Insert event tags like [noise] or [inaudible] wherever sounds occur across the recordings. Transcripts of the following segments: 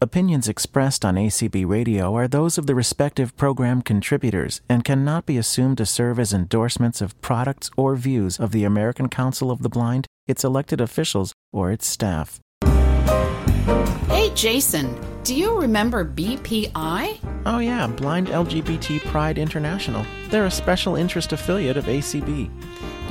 Opinions expressed on ACB Radio are those of the respective program contributors and cannot be assumed to serve as endorsements of products or views of the American Council of the Blind, its elected officials, or its staff. Hey, Jason, do you remember BPI? Oh, yeah, Blind LGBT Pride International. They're a special interest affiliate of ACB.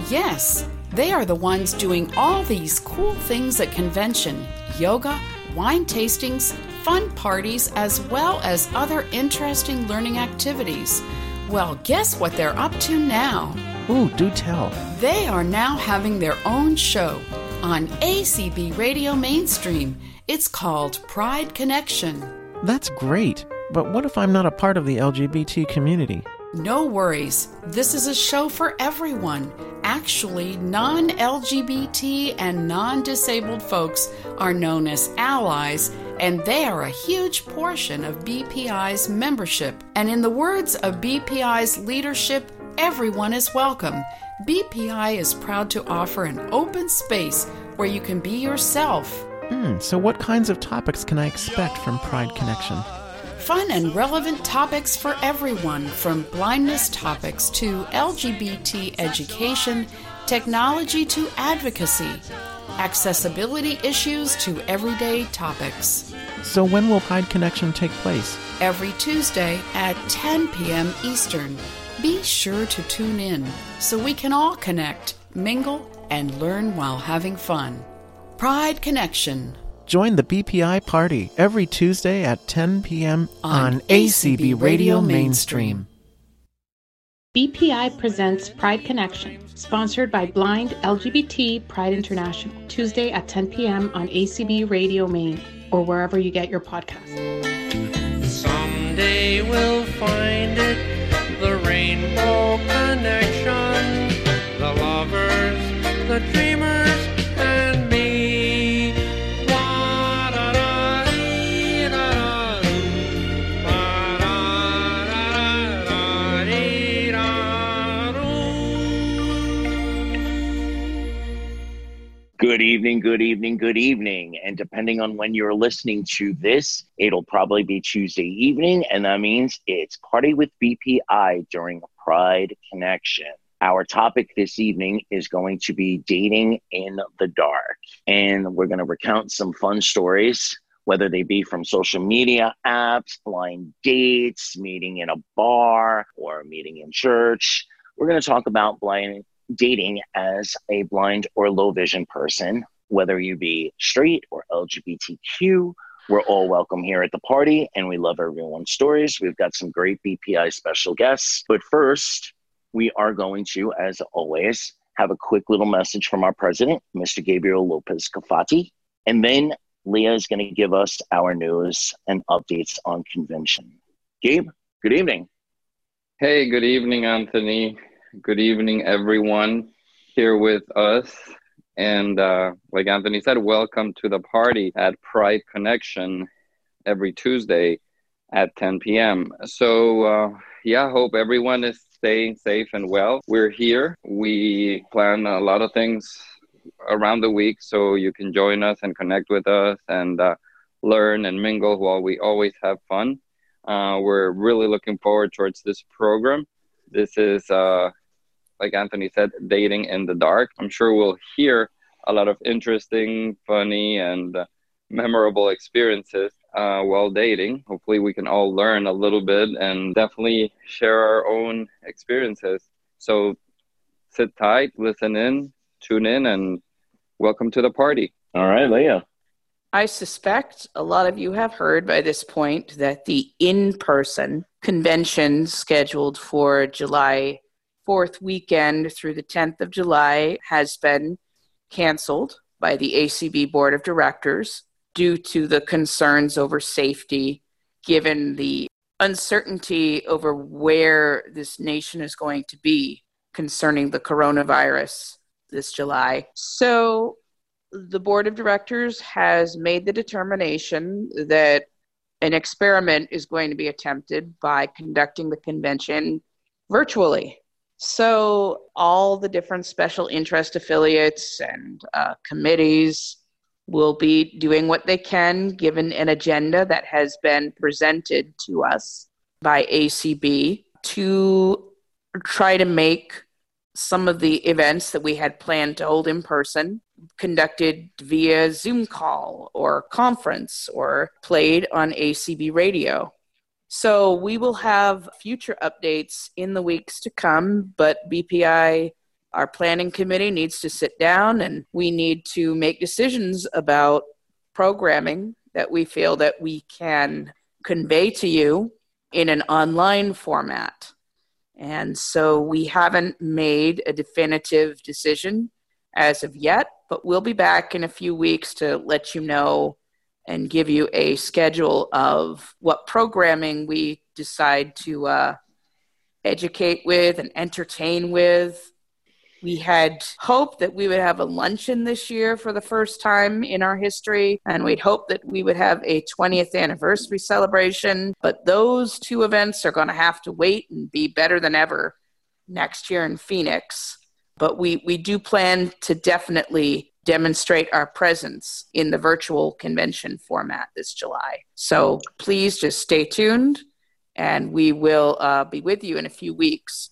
Yes, they are the ones doing all these cool things at convention yoga, wine tastings, fun parties, as well as other interesting learning activities. Well, guess what they're up to now? Ooh, do tell. They are now having their own show on ACB Radio Mainstream. It's called Pride Connection. That's great. But what if I'm not a part of the LGBT community? No worries. This is a show for everyone. Actually, non LGBT and non disabled folks are known as allies and they are a huge portion of BPI's membership. And in the words of BPI's leadership, everyone is welcome. BPI is proud to offer an open space where you can be yourself. Hmm, so what kinds of topics can I expect from Pride Connection? Fun and relevant topics for everyone, from blindness topics to LGBT education, technology to advocacy accessibility issues to everyday topics. So, when will Pride Connection take place? Every Tuesday at 10 p.m. Eastern. Be sure to tune in so we can all connect, mingle, and learn while having fun. Pride Connection. Join the BPI party every Tuesday at 10 p.m. on, on ACB, ACB Radio Mainstream. BPI presents Pride Connection, sponsored by Blind LGBT Pride International, Tuesday at 10 p.m. on ACB Radio Maine or wherever you get your podcasts. Someday we'll find it, the rainbow connection, the lovers, the dreamers Good evening, good evening, good evening. And depending on when you're listening to this, it'll probably be Tuesday evening. And that means it's Party with BPI during Pride Connection. Our topic this evening is going to be dating in the dark. And we're going to recount some fun stories, whether they be from social media apps, blind dates, meeting in a bar, or meeting in church. We're going to talk about blind dating as a blind or low vision person, whether you be straight or LGBTQ. We're all welcome here at the party and we love everyone's stories. We've got some great BPI special guests. But first, we are going to, as always, have a quick little message from our president, Mr. Gabriel Lopez Cafati. And then Leah is going to give us our news and updates on convention. Gabe, good evening. Hey, good evening, Anthony. Good evening, everyone here with us. And uh, like Anthony said, welcome to the party at Pride Connection every Tuesday at 10 p.m. So, uh, yeah, I hope everyone is staying safe and well. We're here. We plan a lot of things around the week, so you can join us and connect with us and uh, learn and mingle while we always have fun. Uh, we're really looking forward towards this program. This is uh, like Anthony said, dating in the dark. I'm sure we'll hear a lot of interesting, funny, and uh, memorable experiences uh, while dating. Hopefully, we can all learn a little bit and definitely share our own experiences. So sit tight, listen in, tune in, and welcome to the party. All right, Leah. I suspect a lot of you have heard by this point that the in person convention scheduled for July fourth weekend through the 10th of July has been canceled by the ACB Board of Directors due to the concerns over safety, given the uncertainty over where this nation is going to be concerning the coronavirus this July. So, the Board of Directors has made the determination that an experiment is going to be attempted by conducting the convention virtually. So, all the different special interest affiliates and uh, committees will be doing what they can given an agenda that has been presented to us by ACB to try to make some of the events that we had planned to hold in person conducted via Zoom call or conference or played on ACB radio. So we will have future updates in the weeks to come, but BPI, our planning committee, needs to sit down and we need to make decisions about programming that we feel that we can convey to you in an online format. And so we haven't made a definitive decision as of yet, but we'll be back in a few weeks to let you know and give you a schedule of what programming we decide to uh, educate with and entertain with we had hoped that we would have a luncheon this year for the first time in our history, and we'd hoped that we would have a 20th anniversary celebration. But those two events are going to have to wait and be better than ever next year in Phoenix. But we, we do plan to definitely demonstrate our presence in the virtual convention format this July. So please just stay tuned, and we will uh, be with you in a few weeks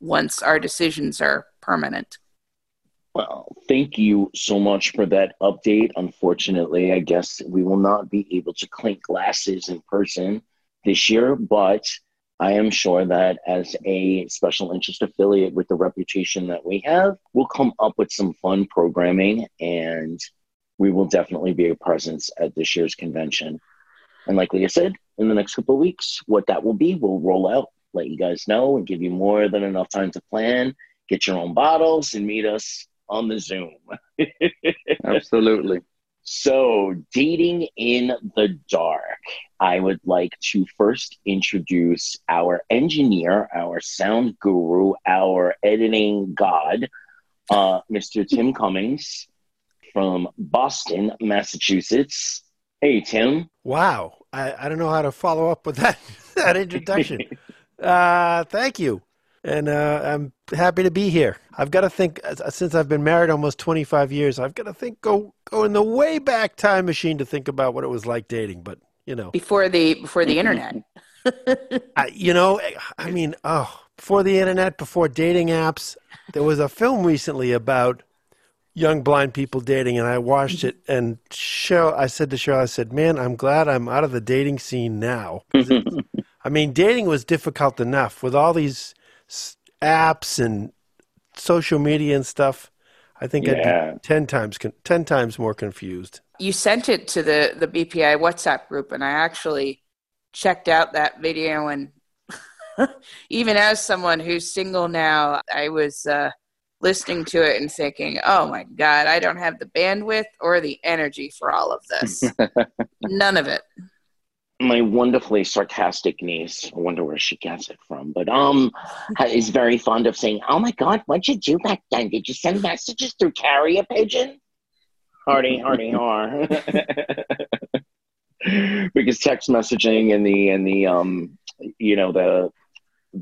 once our decisions are permanent. Well, thank you so much for that update. Unfortunately, I guess we will not be able to clink glasses in person this year, but I am sure that as a special interest affiliate with the reputation that we have, we'll come up with some fun programming and we will definitely be a presence at this year's convention. And like Leah said, in the next couple of weeks, what that will be, we'll roll out, let you guys know, and give you more than enough time to plan get your own bottles and meet us on the Zoom. [laughs] Absolutely. So, dating in the dark. I would like to first introduce our engineer, our sound guru, our editing god, uh, Mr. Tim Cummings from Boston, Massachusetts. Hey, Tim. Wow. I, I don't know how to follow up with that, [laughs] that introduction. uh, thank you and uh, I'm happy to be here. I've got to think uh, since I've been married almost 25 years. I've got to think go go in the way back time machine to think about what it was like dating. But you know, before the before the mm-hmm. internet. [laughs] I, you know, eh, I mean, oh, before the internet, before dating apps, there was a film recently about young blind people dating, and I watched it. Mm-hmm. And Cheryl, I said to Cheryl, I said, "Man, I'm glad I'm out of the dating scene now." [laughs] I mean, dating was difficult enough with all these apps and social media and stuff, I think yeah. I'd be ten times ten times more confused. You sent it to the the BPI WhatsApp group, and I actually checked out that video. And [laughs] even as someone who's single now, I was uh, listening to it and thinking, "Oh my God, I don't have the bandwidth or the energy for all of this. [laughs] None of it." My wonderfully sarcastic niece, I wonder where she gets it from, but um, is very fond of saying, "Oh my God, what'd you do back then? Did you send messages through carrier pigeon?" Hardy, hardy, har. [laughs] because text messaging and the and the um, you know the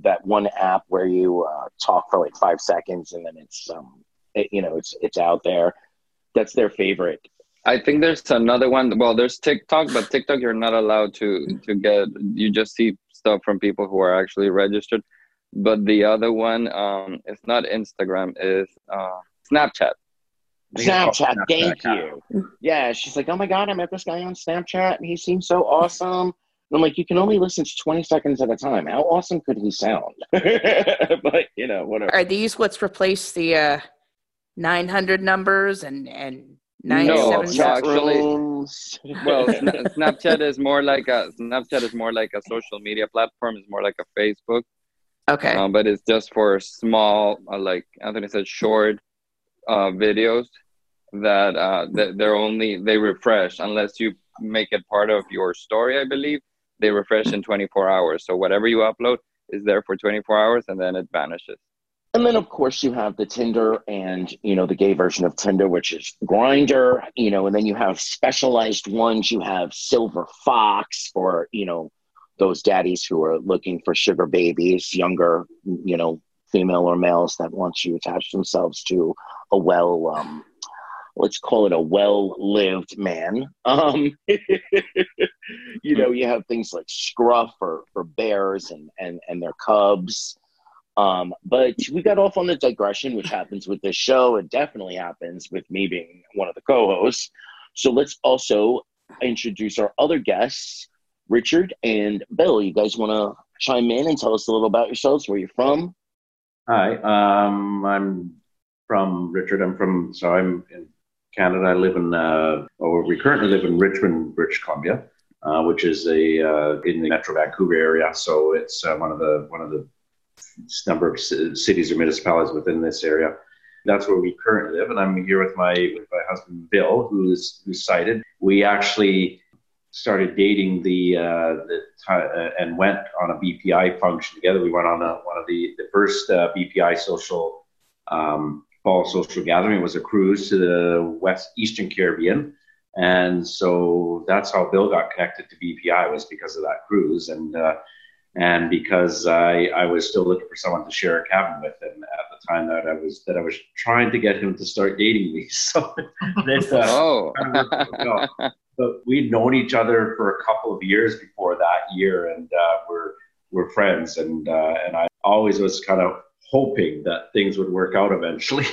that one app where you uh, talk for like five seconds and then it's um, it, you know it's it's out there. That's their favorite I think there's another one. Well, there's TikTok, but TikTok you're not allowed to to get. You just see stuff from people who are actually registered. But the other one, um, it's not Instagram, is uh, Snapchat. Snapchat, thank you. Yeah, she's like, oh my god, I met this guy on Snapchat, and he seems so awesome. And I'm like, you can only listen to 20 seconds at a time. How awesome could he sound? [laughs] but you know, whatever. Are these what's replaced the uh, 900 numbers and and no, actually, well, [laughs] Snapchat is more like a Snapchat is more like a social media platform. It's more like a Facebook. Okay. Um, but it's just for small, uh, like Anthony said, short uh, videos that uh, that they're only they refresh unless you make it part of your story. I believe they refresh in 24 hours. So whatever you upload is there for 24 hours, and then it vanishes. And then, of course, you have the Tinder and, you know, the gay version of Tinder, which is Grindr, you know, and then you have specialized ones. You have Silver Fox for, you know, those daddies who are looking for sugar babies, younger, you know, female or males that want to attach themselves to a well, um, let's call it a well-lived man. Um, [laughs] you know, you have things like scruff for, for bears and, and, and their cubs. Um, but we got off on the digression, which happens with this show. It definitely happens with me being one of the co-hosts. So let's also introduce our other guests, Richard and Bill. You guys want to chime in and tell us a little about yourselves, where you're from? Hi, um, I'm from Richard. I'm from so I'm in Canada. I live in uh, or we currently live in Richmond, British Columbia, uh, which is a uh, in the Metro Vancouver area. So it's uh, one of the one of the number of cities or municipalities within this area. That's where we currently live, and I'm here with my with my husband Bill, who's who's sighted. We actually started dating the, uh, the uh, and went on a BPI function together. We went on a, one of the the first uh, BPI social um, fall social gathering. It was a cruise to the west eastern Caribbean, and so that's how Bill got connected to BPI was because of that cruise and. And because I, I was still looking for someone to share a cabin with, and at the time that I was that I was trying to get him to start dating me, [laughs] so that, uh, oh. but we'd known each other for a couple of years before that year, and uh, we're we're friends, and uh, and I always was kind of hoping that things would work out eventually.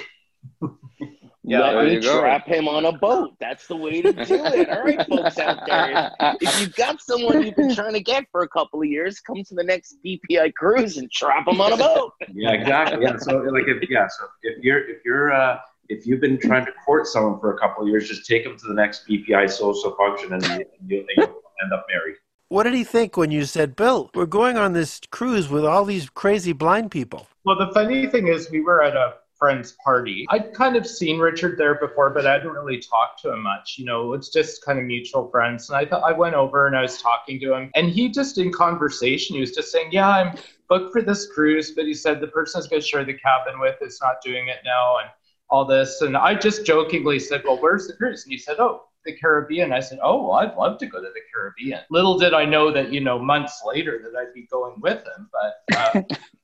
[laughs] Yeah, Let me trap him on a boat. That's the way to do it. All right, folks out there. If you've got someone you've been trying to get for a couple of years, come to the next BPI cruise and trap them on a boat. Yeah, exactly. Yeah. So like if yeah, so if you're if you're uh if you've been trying to court someone for a couple of years, just take them to the next BPI social function and you, will end up married. What did he think when you said, Bill, we're going on this cruise with all these crazy blind people? Well, the funny thing is, we were at a friend's party. I'd kind of seen Richard there before, but I hadn't really talked to him much. You know, it's just kind of mutual friends. And I thought I went over and I was talking to him, and he just in conversation, he was just saying, "Yeah, I'm booked for this cruise," but he said the person I was going to share the cabin with is not doing it now, and all this. And I just jokingly said, "Well, where's the cruise?" And he said, "Oh." The Caribbean. I said, "Oh, well, I'd love to go to the Caribbean." Little did I know that you know months later that I'd be going with him, but uh,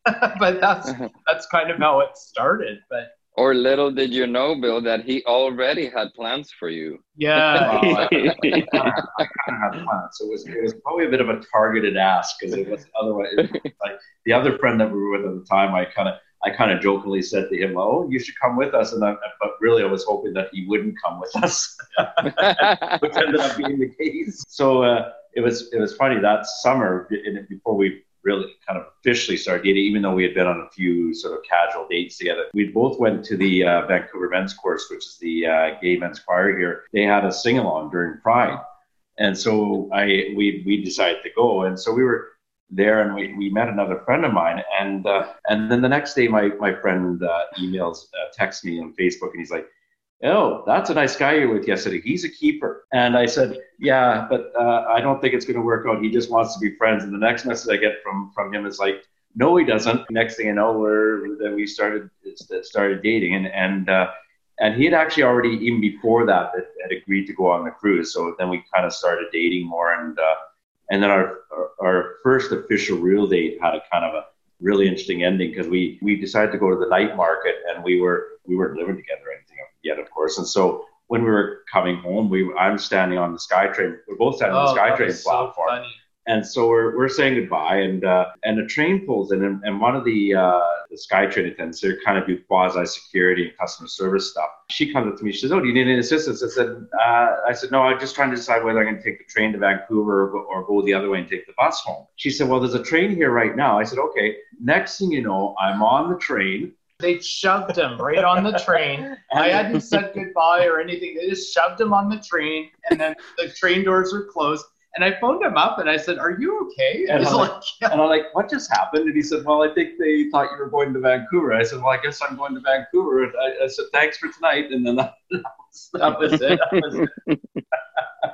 [laughs] but that's that's kind of how it started. But or little did you know, Bill, that he already had plans for you. Yeah, well, I, I, kind of had plans. So it was it was probably a bit of a targeted ask because it was otherwise it like the other friend that we were with at the time. I kind of I kind of jokingly said to him, "Oh, you should come with us," and I, but really I was hoping that he wouldn't come with us, [laughs] which ended up being the case. So uh, it was it was funny that summer before we really kind of officially started dating, even though we had been on a few sort of casual dates together. We both went to the uh, Vancouver Men's Chorus, which is the uh, gay men's choir here. They had a sing along during Pride. And so I we we decided to go. And so we were there and we, we met another friend of mine and uh, and then the next day my my friend uh, emails uh, texts me on Facebook and he's like oh, that's a nice guy you're with yesterday. He's a keeper. And I said, yeah, but uh, I don't think it's going to work out. He just wants to be friends. And the next message I get from from him is like, no, he doesn't. Next thing I know, we're then we started started dating, and and uh, and he had actually already even before that had agreed to go on the cruise. So then we kind of started dating more, and uh, and then our, our our first official real date had a kind of a really interesting ending because we we decided to go to the night market, and we were we weren't living together yet, of course. And so when we were coming home, we I'm standing on the SkyTrain. We're both standing oh, on the oh, SkyTrain platform. So and so we're, we're saying goodbye, and uh, and a train pulls in, and, and one of the uh, the SkyTrain attendants, they kind of do quasi security and customer service stuff. She comes up to me, she says, "Oh, do you need any assistance?" I said, uh, "I said no, I'm just trying to decide whether I'm going to take the train to Vancouver or or go the other way and take the bus home." She said, "Well, there's a train here right now." I said, "Okay." Next thing you know, I'm on the train. They shoved him right on the train. I hadn't said [laughs] goodbye or anything. They just shoved him on the train, and then the train doors were closed. And I phoned him up and I said, "Are you okay?" And, and he's like, yeah. and I'm like, "What just happened?" And he said, "Well, I think they thought you were going to Vancouver." I said, "Well, I guess I'm going to Vancouver." And I, I said, "Thanks for tonight." And then that, that, was, that was it. That was it.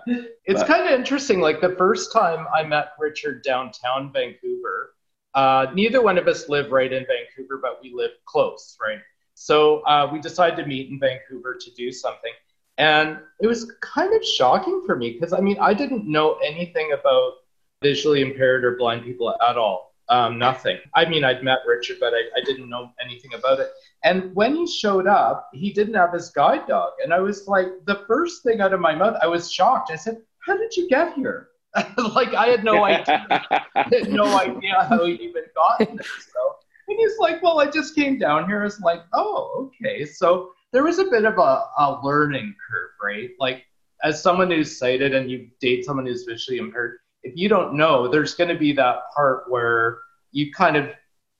[laughs] it's kind of interesting. Like the first time I met Richard downtown Vancouver, uh, neither one of us live right in Vancouver, but we live close, right? So uh, we decided to meet in Vancouver to do something. And it was kind of shocking for me because I mean, I didn't know anything about visually impaired or blind people at all. um, nothing. I mean, I'd met Richard, but I, I didn't know anything about it. And when he showed up, he didn't have his guide dog. And I was like, the first thing out of my mouth, I was shocked. I said, How did you get here? [laughs] like, I had no idea. [laughs] Had no idea how he even got there. So, and he's like, Well, I just came down here. It's like, Oh, okay. So there was a bit of a, a learning curve, right? Like, as someone who's sighted and you date someone who's visually impaired, if you don't know, there's going to be that part where you kind of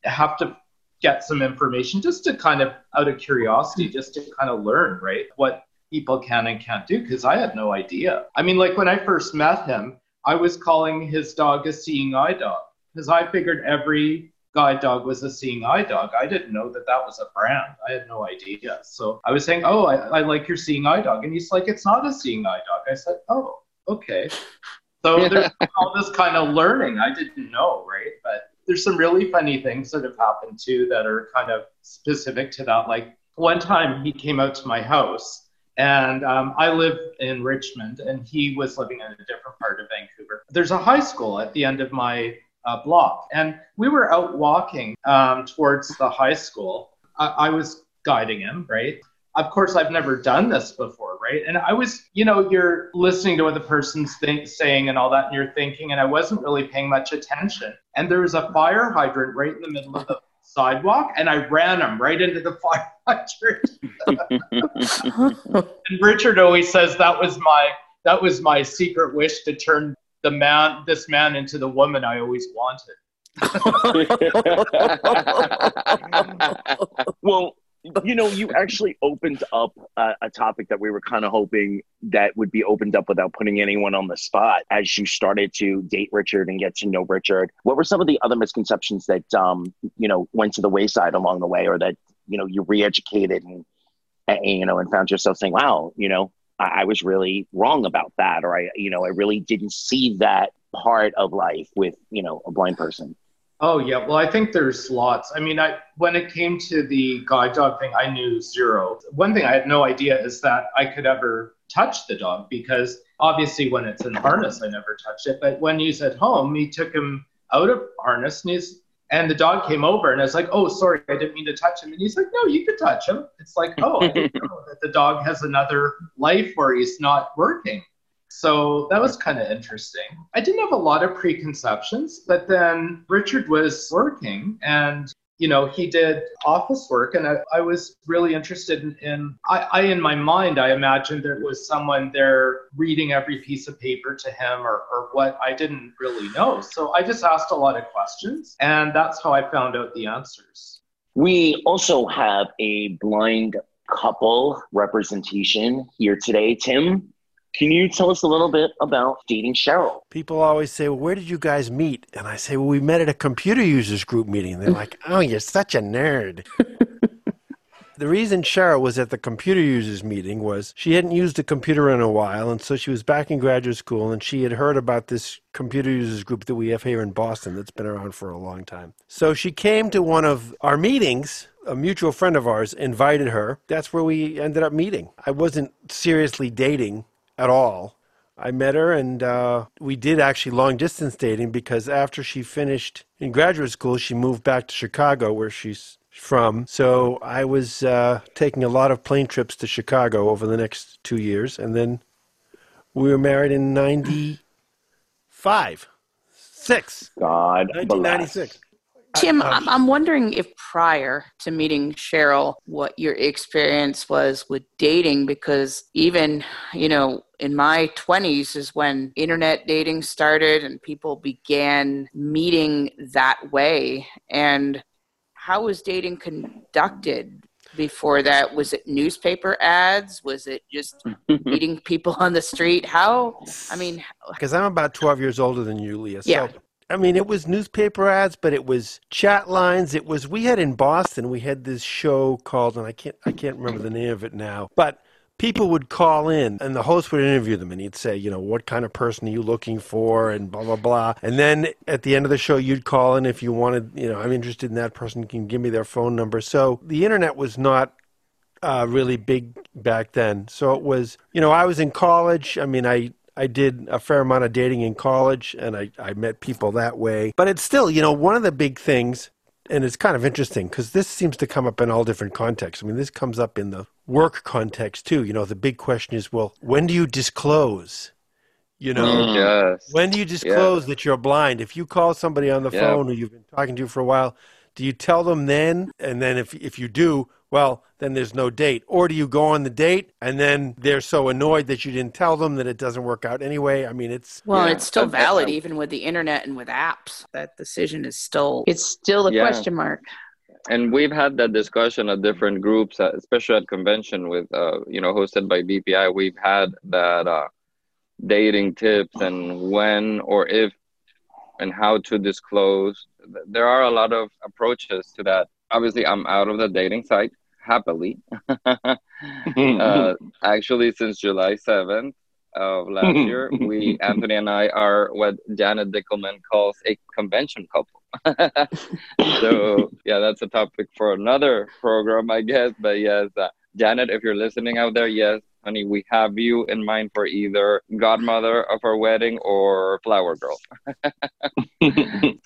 have to get some information just to kind of out of curiosity, just to kind of learn, right? What people can and can't do because I had no idea. I mean, like when I first met him, I was calling his dog a seeing eye dog because I figured every guide dog was a seeing eye dog. I didn't know that that was a brand. I had no idea. So I was saying, Oh, I, I like your seeing eye dog. And he's like, It's not a seeing eye dog. I said, Oh, okay. So [laughs] there's all this kind of learning I didn't know, right? But there's some really funny things that have happened too that are kind of specific to that. Like one time he came out to my house and um, I live in Richmond and he was living in a different part of Vancouver. There's a high school at the end of my uh, block and we were out walking um, towards the high school. I-, I was guiding him, right? Of course, I've never done this before, right? And I was, you know, you're listening to what the person's saying and all that, and you're thinking, and I wasn't really paying much attention. And there was a fire hydrant right in the middle of the sidewalk, and I ran him right into the [laughs] fire hydrant. [laughs] and Richard always says that was my that was my secret wish to turn the man this man into the woman I always wanted. [laughs] well, you know, you actually opened up a, a topic that we were kind of hoping that would be opened up without putting anyone on the spot as you started to date Richard and get to know Richard. What were some of the other misconceptions that, um, you know, went to the wayside along the way or that, you know, you re-educated and, and you know, and found yourself saying, wow, you know, I, I was really wrong about that. Or I, you know, I really didn't see that part of life with, you know, a blind person. Oh yeah, well I think there's lots. I mean, I when it came to the guide dog thing, I knew zero. One thing I had no idea is that I could ever touch the dog because obviously when it's in harness, I never touched it. But when he's at home, he took him out of harness and he's and the dog came over and I was like, oh sorry, I didn't mean to touch him. And he's like, no, you could touch him. It's like, oh, I didn't [laughs] know that the dog has another life where he's not working. So that was kind of interesting. I didn't have a lot of preconceptions, but then Richard was working and you know he did office work and i, I was really interested in, in I, I, in my mind i imagined there was someone there reading every piece of paper to him or, or what. I didn't really know. So i just asked a lot of questions and that's how i found out the answers. We also have a blind couple representation here today. Tim can you tell us a little bit about dating Cheryl? People always say, well, where did you guys meet? And I say, well, we met at a computer users group meeting. They're like, oh, you're such a nerd. [laughs] the reason Cheryl was at the computer users meeting was she hadn't used a computer in a while. And so she was back in graduate school and she had heard about this computer users group that we have here in Boston that's been around for a long time. So she came to one of our meetings a mutual friend of ours invited her. That's where we ended up meeting. I wasn't seriously dating at all. I met her and uh, we did actually long distance dating because after she finished in graduate school, she moved back to Chicago where she's from. So I was uh, taking a lot of plane trips to Chicago over the next two years. And then we were married in 95, six. God 1996. Tim, I'm, I'm wondering if prior to meeting Cheryl, what your experience was with dating, because even, you know, in my 20s is when internet dating started and people began meeting that way. And how was dating conducted before that? Was it newspaper ads? Was it just [laughs] meeting people on the street? How, I mean, because I'm about 12 years older than you, Leah. So yeah. I mean, it was newspaper ads, but it was chat lines. It was we had in Boston. We had this show called, and I can't I can't remember the name of it now. But people would call in, and the host would interview them, and he'd say, you know, what kind of person are you looking for, and blah blah blah. And then at the end of the show, you'd call in if you wanted, you know, I'm interested in that person. Can give me their phone number. So the internet was not uh, really big back then. So it was, you know, I was in college. I mean, I I did a fair amount of dating in college and I, I met people that way. But it's still, you know, one of the big things, and it's kind of interesting because this seems to come up in all different contexts. I mean, this comes up in the work context too. You know, the big question is, well, when do you disclose? You know, Mm, yes. when do you disclose that you're blind? If you call somebody on the Yeah. phone who you've been talking to for a while, do you tell them then? And then if if you do, well, then there's no date. Or do you go on the date and then they're so annoyed that you didn't tell them that it doesn't work out anyway? I mean, it's Well, Yeah. it's still valid even with the internet and with apps. That decision is still it's still a Yeah. question mark. and we've had that discussion at different groups uh, especially at convention with uh, you know hosted by bpi we've had that uh, dating tips and when or if and how to disclose there are a lot of approaches to that obviously i'm out of the dating site happily. [laughs] Uh, actually since july 7th of last [laughs] year we anthony and i are what janet dickelman calls a convention couple. [laughs] So yeah that's a topic for another program i guess. But yes uh, janet if you're listening out there yes honey we have you in mind for either godmother of our wedding or flower girl.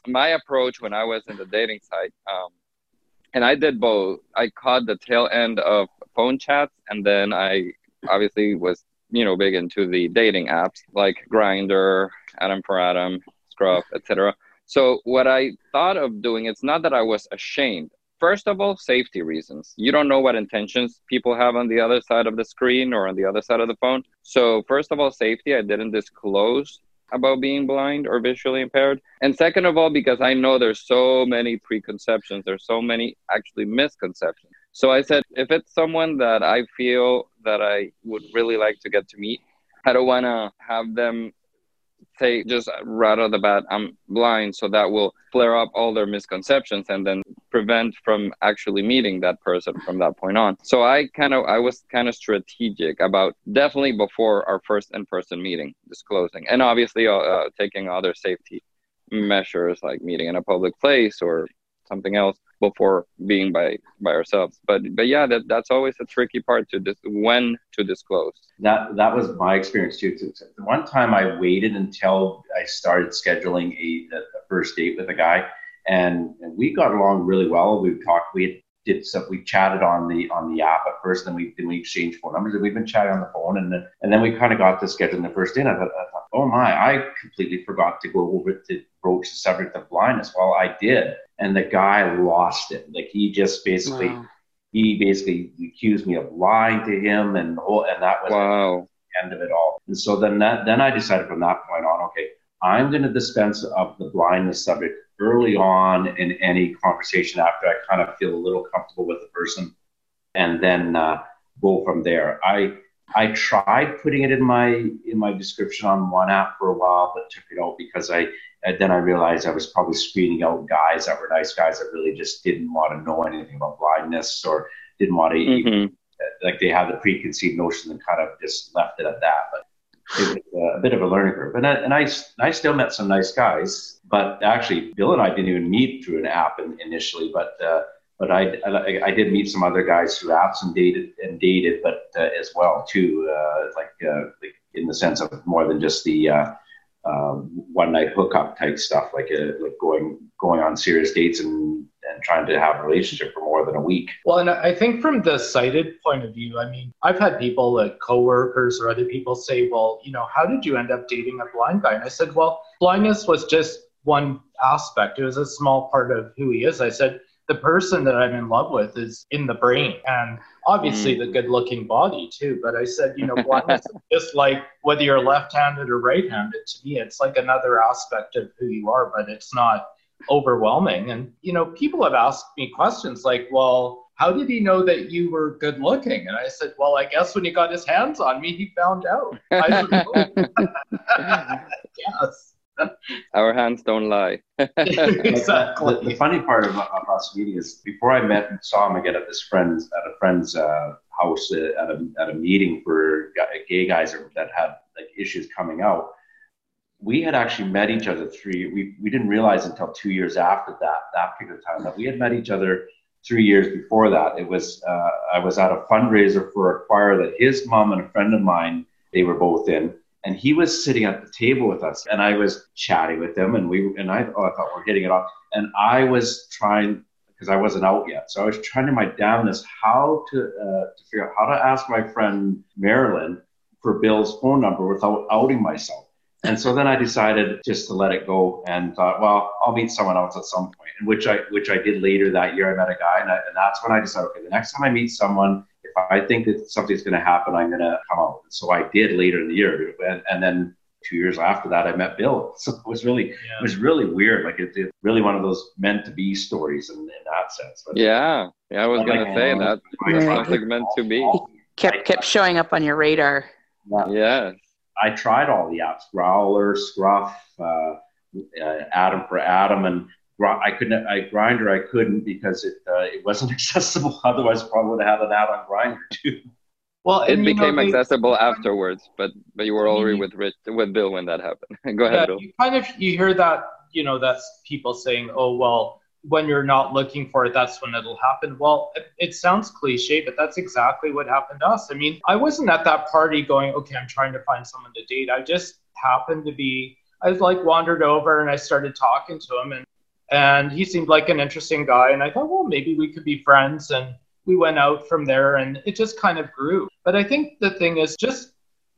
My approach when i was in the dating site um, and i did both i caught the tail end of phone chats and then i obviously was you know big into the dating apps like Grindr adam for adam scruff etc so what I thought of doing, it's not that I was ashamed. First of all, safety reasons. You don't know what intentions people have on the other side of the screen or on the other side of the phone. So first of all, safety. I didn't disclose about being blind or visually impaired. And second of all, because I know there's so many preconceptions, there's so many actually misconceptions. So I said, if it's someone that I feel that I would really like to get to meet, I don't want to have them say just right off the bat i'm blind so that will flare up all their misconceptions and then prevent from actually meeting that person from that point on. So i kind of i was kind of strategic about definitely before our first in-person meeting disclosing. And obviously uh, uh, taking other safety measures like meeting in a public place or something else before being by by ourselves but but yeah that that's always a tricky part to dis- when to disclose that that was my experience too. The one time I waited until I started scheduling a, a first date with a guy, and, and we got along really well. We talked, we did stuff, we chatted on the on the app at first, then we then we exchanged phone numbers, and we've been chatting on the phone, and then and then we kind of got to scheduling the first date. I thought, I thought, oh my, I completely forgot to go over to broach the subject of blindness. Well, I did, and the guy lost it. Like he just basically. Wow. He basically accused me of lying to him, and the whole, and that was wow end of it all. And so then that then I decided from that point on, okay, I'm going to dispense of the blindness subject early on in any conversation after I kind of feel a little comfortable with the person, and then uh, go from there. I I tried putting it in my in my description on one app for a while, but took it out because I then I realized I was probably screening out guys that were nice guys that really just didn't want to know anything about blindness or didn't want to Mhm. like they had the preconceived notion and kind of just left it at that. But it was a bit of a learning curve. And I, and I, I still met some nice guys, but actually Bill and I didn't even meet through an app in, initially, but uh, but I, I I did meet some other guys through apps and dated and dated, but uh, as well too, uh, like uh, like in the sense of more than just the uh, uh, one night hookup type stuff, like uh, like going going on serious dates and and trying to have a relationship for more than a week. Well, and I think from the sighted point of view, I mean, I've had people like coworkers or other people say, well, you know, how did you end up dating a blind guy? And I said, well, blindness was just one aspect. It was a small part of who he is. I said, the person that I'm in love with is in the brain and obviously mm. the good looking body too. But I said, you know, blindness [laughs] just like whether you're left handed or right handed, to me, it's like another aspect of who you are, but it's not overwhelming. And, you know, people have asked me questions like, well, how did he know that you were good looking? And I said, well, I guess when he got his hands on me, he found out. I [laughs] [laughs] yes. Our hands don't lie [laughs] exactly. The, the funny part of, of us meeting is before I met and saw him again at this friend's at a friend's uh, house uh, at a at a meeting for gay guys that had like issues coming out. We had actually met each other three. We we didn't realize until two years after that that particular time that we had met each other three years before that. It was uh, I was at a fundraiser for a choir that his mom and a friend of mine they were both in, and he was sitting at the table with us, and I was chatting with him, and we and I, oh, I thought we are hitting it off, and I was trying because I wasn't out yet, so I was trying to my damnness how to uh, to figure out how to ask my friend Marilyn for Bill's phone number without outing myself. And so then I decided just to let it go and thought, well, I'll meet someone else at some point, and which I which I did later that year. I met a guy, and, I, and that's when I decided, okay, the next time I meet someone, I think that something's going to happen, I'm going to come out. So I did later in the year, and, and then two years after that, I met Bill. So it was really, yeah. it was really weird. Like it's it, really one of those meant to be stories in, in that sense. But yeah, yeah, I was gonna say that. Something meant to be. Kept kept showing up on your radar. Yeah. Yes. I tried all the apps, Growlr, Scruff, uh, uh, Adam for Adam, and I couldn't. I Grindr I couldn't because it uh, it wasn't [laughs] accessible. Otherwise, probably would have had an ad on Grindr too. Well, it became know, accessible they, afterwards, but but you were already with Rich, with Bill when that happened. [laughs] Go ahead, yeah, Bill. You kind of you hear that you know that's people saying, oh well, when you're not looking for it, that's when it'll happen. Well, it, it, sounds cliche, but that's exactly what happened to us. I mean, I wasn't at that party going, okay, I'm trying to find someone to date. I just happened to be, I was like wandered over and I started talking to him and, and he seemed like an interesting guy. And I thought, well, maybe we could be friends. And we went out from there and it just kind of grew. But I think the thing is just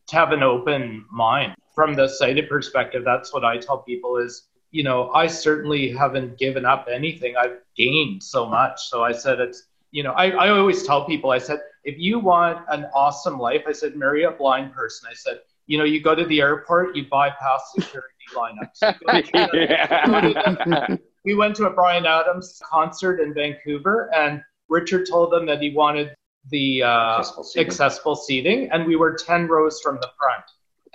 to have an open mind from the sighted perspective. That's what I tell people is you know, I certainly haven't given up anything. I've gained so much. So I said, it's, you know, I, I always tell people, I said, if you want an awesome life, I said, marry a blind person. I said, you know, you go to the airport, you bypass security lineups. We went to a Bryan Adams concert in Vancouver, and Richard told them that he wanted the uh, accessible, seating. accessible seating, and we were 10 rows from the front.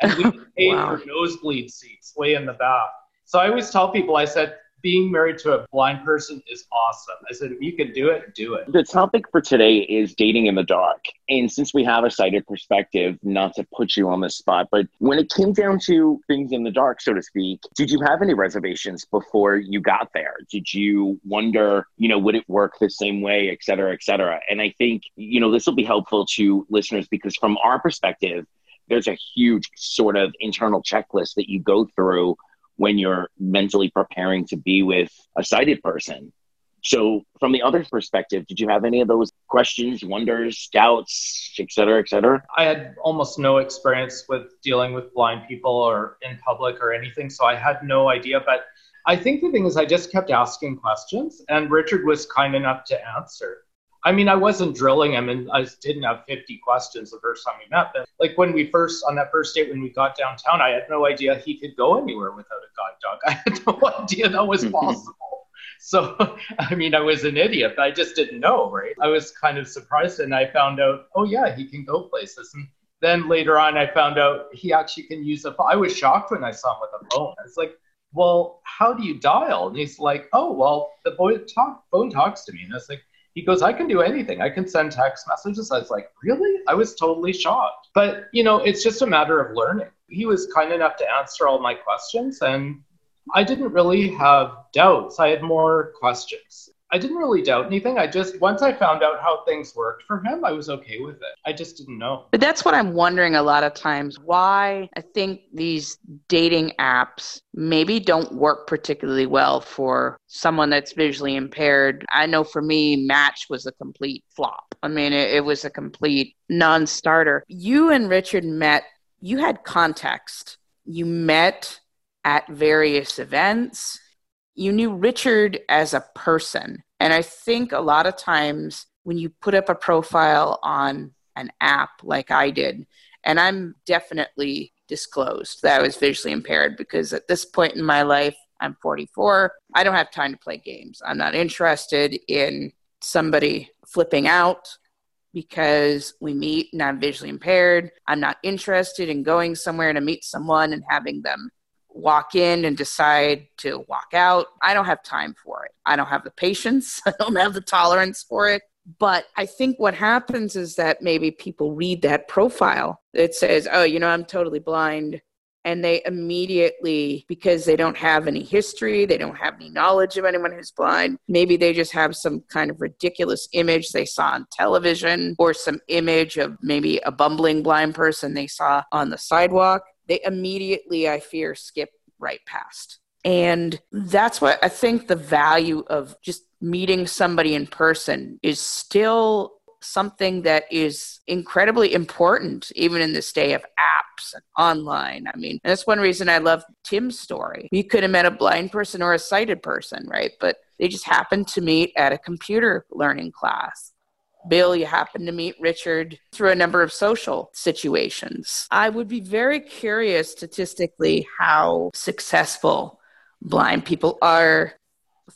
And we [laughs] paid wow. for nosebleed seats way in the back. So I always tell people, I said, being married to a blind person is awesome. I said, if you can do it, do it. The topic for today is dating in the dark. And since we have a sighted perspective, not to put you on the spot, but when it came down to things in the dark, so to speak, did you have any reservations before you got there? Did you wonder, you know, would it work the same way, et cetera, et cetera? And I think, you know, this will be helpful to listeners because from our perspective, there's a huge sort of internal checklist that you go through when you're mentally preparing to be with a sighted person. So, from the other perspective, did you have any of those questions, wonders, doubts, et cetera, et cetera? I had almost no experience with dealing with blind people or in public or anything, so I had no idea. But I think the thing is, I just kept asking questions, and Richard was kind enough to answer. I mean, I wasn't drilling him, and I didn't have 50 questions the first time we met. But like when we first on that first date when we got downtown, I had no idea he could go anywhere without a guide dog. [laughs] I had no idea that was [laughs] possible. so, [laughs] I mean, I was an idiot. I just didn't know, right? I was kind of surprised, and I found out, oh yeah, he can go places. And then later on, I found out he actually can use a phone. I was shocked when I saw him with a phone. I was like, well, how do you dial? And he's like, oh, well, the boy talk, phone talks to me. And I was like he goes, I can do anything. I can send text messages. I was like, really? I was totally shocked. But, you know, it's just a matter of learning. He was kind enough to answer all my questions, and I didn't really have doubts. I had more questions. I didn't really doubt anything. I just, once I found out how things worked for him, I was okay with it. I just didn't know. But that's what I'm wondering a lot of times why I think these dating apps maybe don't work particularly well for someone that's visually impaired. I know for me, Match was a complete flop. I mean, it, it was a complete non starter. You and Richard met, you had context. You met at various events you knew Richard as a person. And I think a lot of times when you put up a profile on an app like I did, and I'm definitely disclosed that I was visually impaired because at this point in my life, I'm 44. I don't have time to play games. I'm not interested in somebody flipping out because we meet and I'm visually impaired. I'm not interested in going somewhere to meet someone and having them walk in and decide to walk out. I don't have time for it. I don't have the patience. [laughs] I don't have the tolerance for it. But I think what happens is that maybe people read that profile. It says, oh, you know, I'm totally blind. And they immediately, because they don't have any history, they don't have any knowledge of anyone who's blind, maybe they just have some kind of ridiculous image they saw on television or some image of maybe a bumbling blind person they saw on the sidewalk they immediately, I fear, skip right past. And that's what I think the value of just meeting somebody in person is still something that is incredibly important, even in this day of apps and online. I mean, that's one reason I love Tim's story. You could have met a blind person or a sighted person, right? But they just happened to meet at a computer learning class. Bill, you happen to meet Richard through a number of social situations. I would be very curious statistically how successful blind people are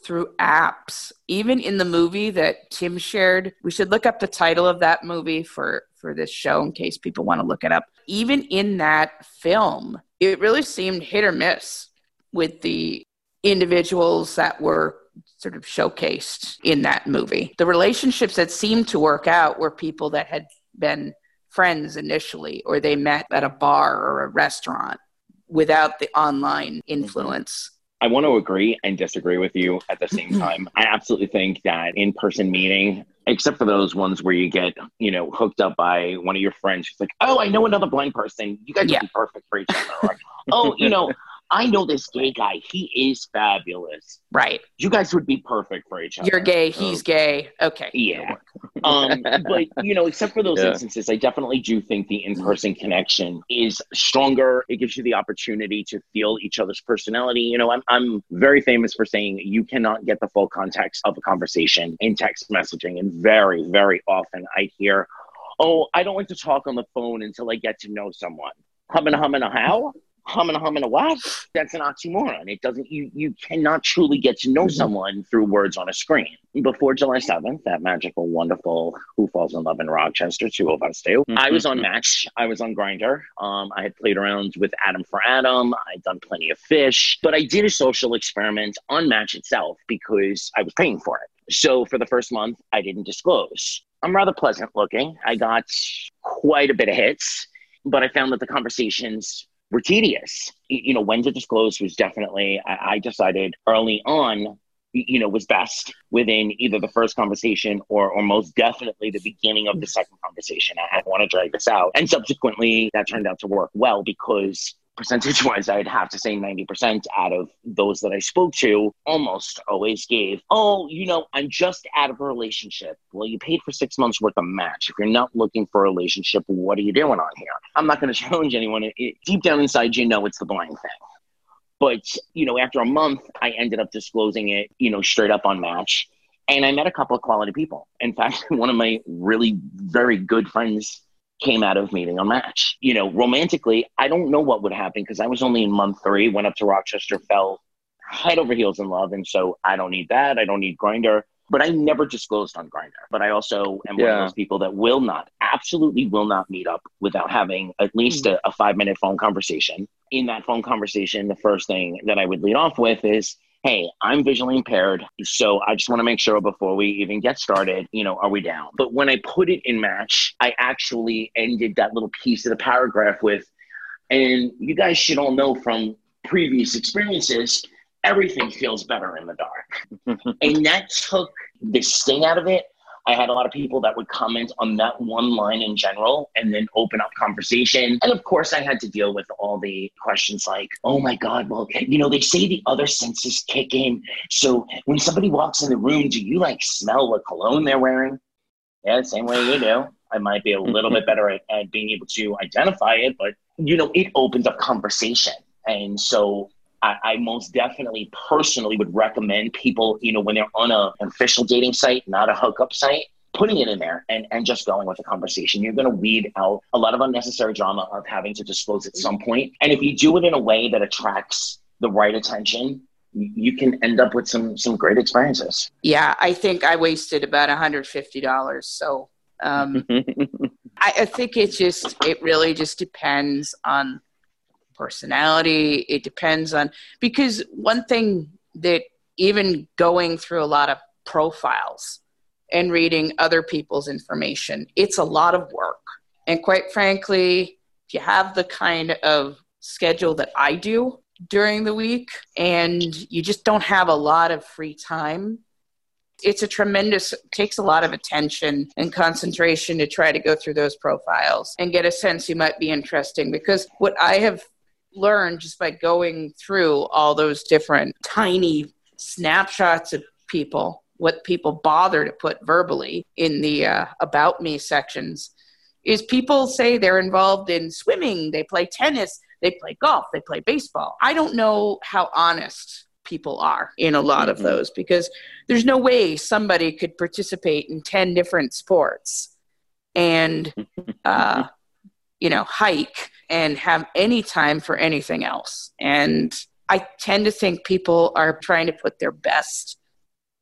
through apps. Even in the movie that Tim shared, we should look up the title of that movie for for this show in case people want to look it up. Even in that film, it really seemed hit or miss with the individuals that were sort of showcased in that movie. The relationships that seemed to work out were people that had been friends initially or they met at a bar or a restaurant without the online mm-hmm. influence. I want to agree and disagree with you at the same mm-hmm. time. I absolutely think that in person meeting, except for those ones where you get, you know, hooked up by one of your friends who's like, oh, I know another blind person. You guys yeah. would be perfect for each other. oh, you know, [laughs] I know this gay guy. He is fabulous. Right. You guys would be perfect for each other. You're gay. He's gay. Okay. Yeah. [laughs] um, but you know, except for those yeah. instances, I definitely do think the in-person connection is stronger. It gives you the opportunity to feel each other's personality. You know, I'm I'm very famous for saying you cannot get the full context of a conversation in text messaging, and very very often I hear, "Oh, I don't like to talk on the phone until I get to know someone." Hum and Humming, humming, how? Humming a and a what? That's an oxymoron. It doesn't you you cannot truly get to know mm-hmm. someone through words on a screen. Before July 7th, that magical, wonderful Who Falls in Love in Rochester, two of us do. Mm-hmm. I was on Match. I was on Grindr. Um, I had played around with Adam for Adam. I'd done plenty of fish, but I did a social experiment on Match itself because I was paying for it. So for the first month, I didn't disclose. I'm rather pleasant looking. I got quite a bit of hits, but I found that the conversations were tedious. You know, when to disclose was definitely, I, I decided early on, you know, was best within either the first conversation or, or most definitely the beginning of the second conversation. I, I want to drag this out. And subsequently, that turned out to work well because percentage wise, I'd have to say 90% out of those that I spoke to almost always gave, Oh, you know, I'm just out of a relationship. Well, you paid for six months worth of match. If you're not looking for a relationship, what are you doing on here? I'm not going [laughs] to challenge anyone. It, deep down inside, you know, it's the blind thing. But, you know, after a month, I ended up disclosing it, you know, straight up on Match. And I met a couple of quality people. In fact, [laughs] one of my really very good friends came out of meeting on Match. You know, romantically, I don't know what would happen because I was only in month three, went up to Rochester, fell head over heels in love. And so I don't need that. I don't need Grindr. But I never disclosed on Grindr. But I also am yeah. one of those people that will not, absolutely will not meet up without having at least mm. a, a five minute phone conversation. In that phone conversation, the first thing that I would lead off with is, hey, I'm visually impaired. So I just want to make sure before we even get started, you know, are we down? But when I put it in match, I actually ended that little piece of the paragraph with, and you guys should all know from previous experiences, everything feels better in the dark. [laughs] and that took the sting out of it I had a lot of people that would comment on that one line in general and then open up conversation. And of course, I had to deal with all the questions like, oh my God, well, you know, they say the other senses kick in. So when somebody walks in the room, do you like smell what cologne they're wearing? Yeah, same way you do. I might be a little bit better at, at being able to identify it, but you know, it opens up conversation. And so I, I, most definitely personally would recommend people, you know, when they're on a, an official dating site, not a hookup site, putting it in there and, and just going with the conversation. You're going to weed out a lot of unnecessary drama of having to disclose at some point. And if you do it in a way that attracts the right attention, you can end up with some some great experiences. Yeah, I think I wasted about $150. So um, [laughs] I, I think it just it really just depends on personality. It depends on, because one thing that even going through a lot of profiles and reading other people's information, it's a lot of work. And quite frankly, if you have the kind of schedule that I do during the week and you just don't have a lot of free time, it's a tremendous takes a lot of attention and concentration to try to go through those profiles and get a sense you might be interesting because what i have learned just by going through all those different tiny snapshots of people, what people bother to put verbally in the uh, about me sections, is people say they're involved in swimming, they play tennis, they play golf, they play baseball. I don't know how honest people are in a lot of Mhm. those because there's no way somebody could participate in 10 different sports and [laughs] uh, you know hike and have any time for anything else. And i tend to think people are trying to put their best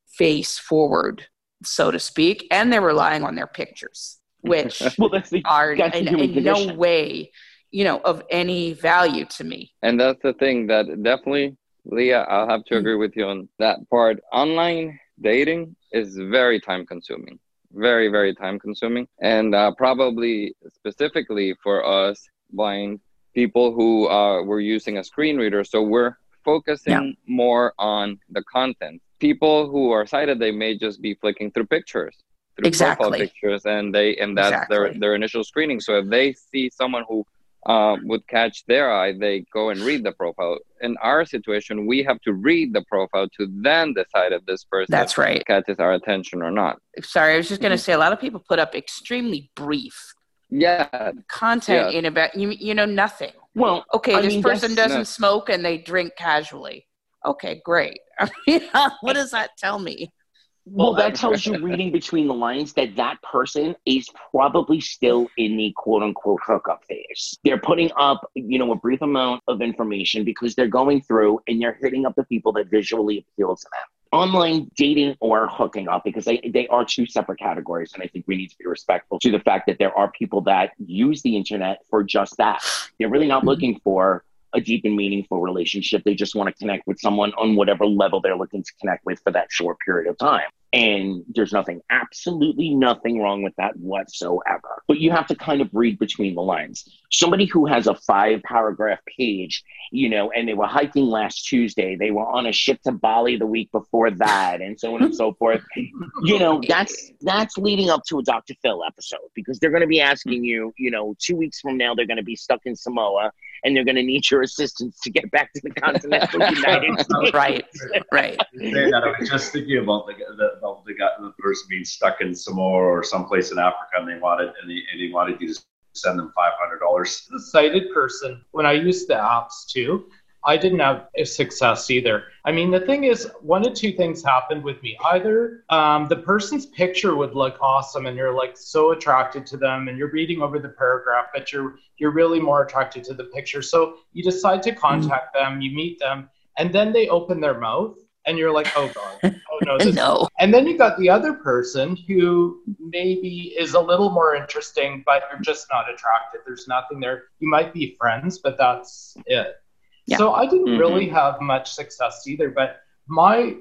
face forward so to speak and they're relying on their pictures [laughs] which Well, that's the are that's in, in no way you know of any value to me. And that's the thing that definitely, Leah, I'll have to mm. agree with you on that part. Online dating is very time consuming, very, very time consuming. And uh, probably specifically for us blind people who uh, were using a screen reader. So we're focusing more on the content. People who are sighted, they may just be flicking through pictures. Through profile pictures, and they and that's their their initial screening. So if they see someone who uh, would catch their eye, they go and read the profile. In our situation, we have to read the profile to then decide if this person That's right. catches our attention or not. sorry i was just going to say a lot of people put up extremely brief Yeah, content Yeah. in about you, you know nothing Well, okay I this mean, person doesn't no. smoke and they drink casually okay great [laughs] I mean, [laughs] what does that tell me Well, that tells you reading between the lines that that person is probably still in the quote unquote hookup phase. They're putting up, you know, a brief amount of information because they're going through and they're hitting up the people that visually appeal to them. Online dating or hooking up because they, they are two separate categories. And I think we need to be respectful to the fact that there are people that use the internet for just that. They're really not mm-hmm. looking for a deep and meaningful relationship. They just want to connect with someone on whatever level they're looking to connect with for that short period of time. And there's nothing, absolutely nothing wrong with that whatsoever. But you have to kind of read between the lines. Somebody who has a five paragraph page, you know, and they were hiking last Tuesday, they were on a ship to Bali the week before that, and so on and so forth. You know, that's that's leading up to a Dr. Phil episode because they're going to be asking you, you know, two weeks from now, they're going to be stuck in Samoa and they're going to need your assistance to get back to the continental [laughs] United States. right right You say that, I was just thinking about the, the, about the, guy, the person being stuck in Samoa or someplace in Africa, and they wanted and they, and they wanted you to send them five hundred dollars. the sighted person, when I used the apps too, I didn't have a success either. I mean, the thing is, one of two things happened with me. Either um, the person's picture would look awesome, and you're like so attracted to them, and you're reading over the paragraph, but you're you're really more attracted to the picture. So you decide to contact them, you meet them, and then they open their mouth, and you're like, oh god, oh no, [laughs] no and then you got the other person who maybe is a little more interesting, but you're just not attracted. There's nothing there. You might be friends, but that's it. Yeah. So I didn't Mhm. really have much success either. But my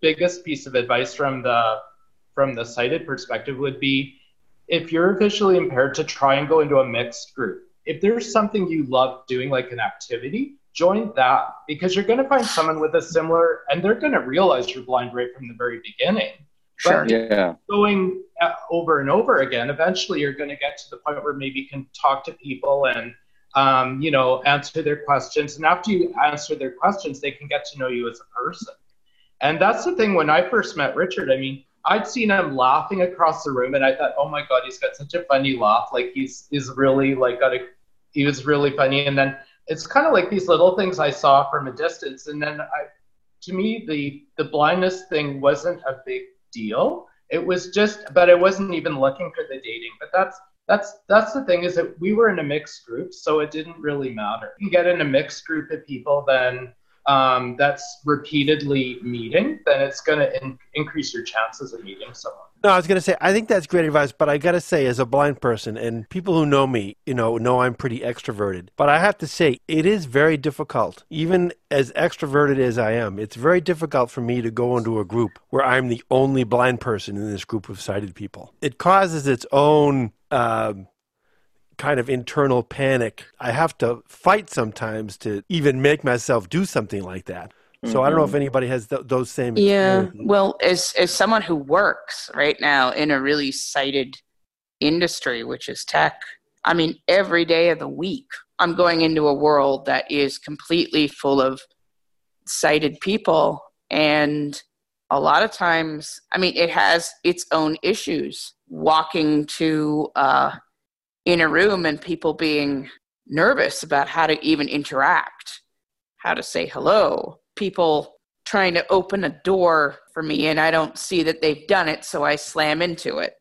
biggest piece of advice from the from the sighted perspective would be if you're visually impaired to try and go into a mixed group. If there's something you love doing, like an activity, join that because you're going to find someone with a similar, and they're going to realize you're blind right from the very beginning sure yeah, going uh, over and over again, eventually you're going to get to the point where maybe you can talk to people and, um, you know, answer their questions. And after you answer their questions, they can get to know you as a person. And that's the thing. When I first met Richard, I mean, I'd seen him laughing across the room, and I thought, oh my god, he's got such a funny laugh. Like he's he's really like got a he was really funny. And then it's kind of like these little things I saw from a distance. And then I, to me, the the blindness thing wasn't a big deal. It was just, but I wasn't even looking for the dating. But that's that's that's the thing is that we were in a mixed group, so it didn't really matter. You get in a mixed group of people, then um, that's repeatedly meeting, then it's going to in- increase your chances of meeting someone. No, I was going to say, I think that's great advice, but I got to say, as a blind person, and people who know me, you know, know I'm pretty extroverted. But I have to say, it is very difficult, even as extroverted as I am, it's very difficult for me to go into a group where I'm the only blind person in this group of sighted people. It causes its own. um kind of internal panic. I have to fight sometimes to even make myself do something like that. So I don't know if anybody has th- those same. Yeah. experiences. Well, as as someone who works right now in a really sighted industry, which is tech, I mean, every day of the week I'm going into a world that is completely full of sighted people. And a lot of times, I mean, it has its own issues. Walking to uh, in a room and people being nervous about how to even interact, how to say hello, people trying to open a door for me and I don't see that they've done it, so I slam into it.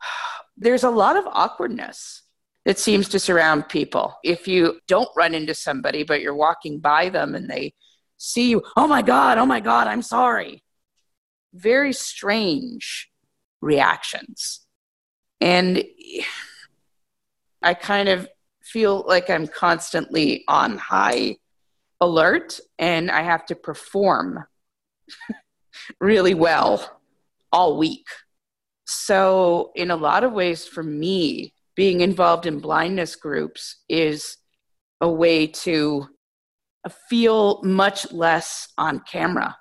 [sighs] There's a lot of awkwardness that seems to surround people. If you don't run into somebody, but you're walking by them and they see you, oh my God, oh my God, I'm sorry. Very strange reactions. And I kind of feel like I'm constantly on high alert and I have to perform [laughs] really well all week. So, in a lot of ways, for me, being involved in blindness groups is a way to feel much less on camera.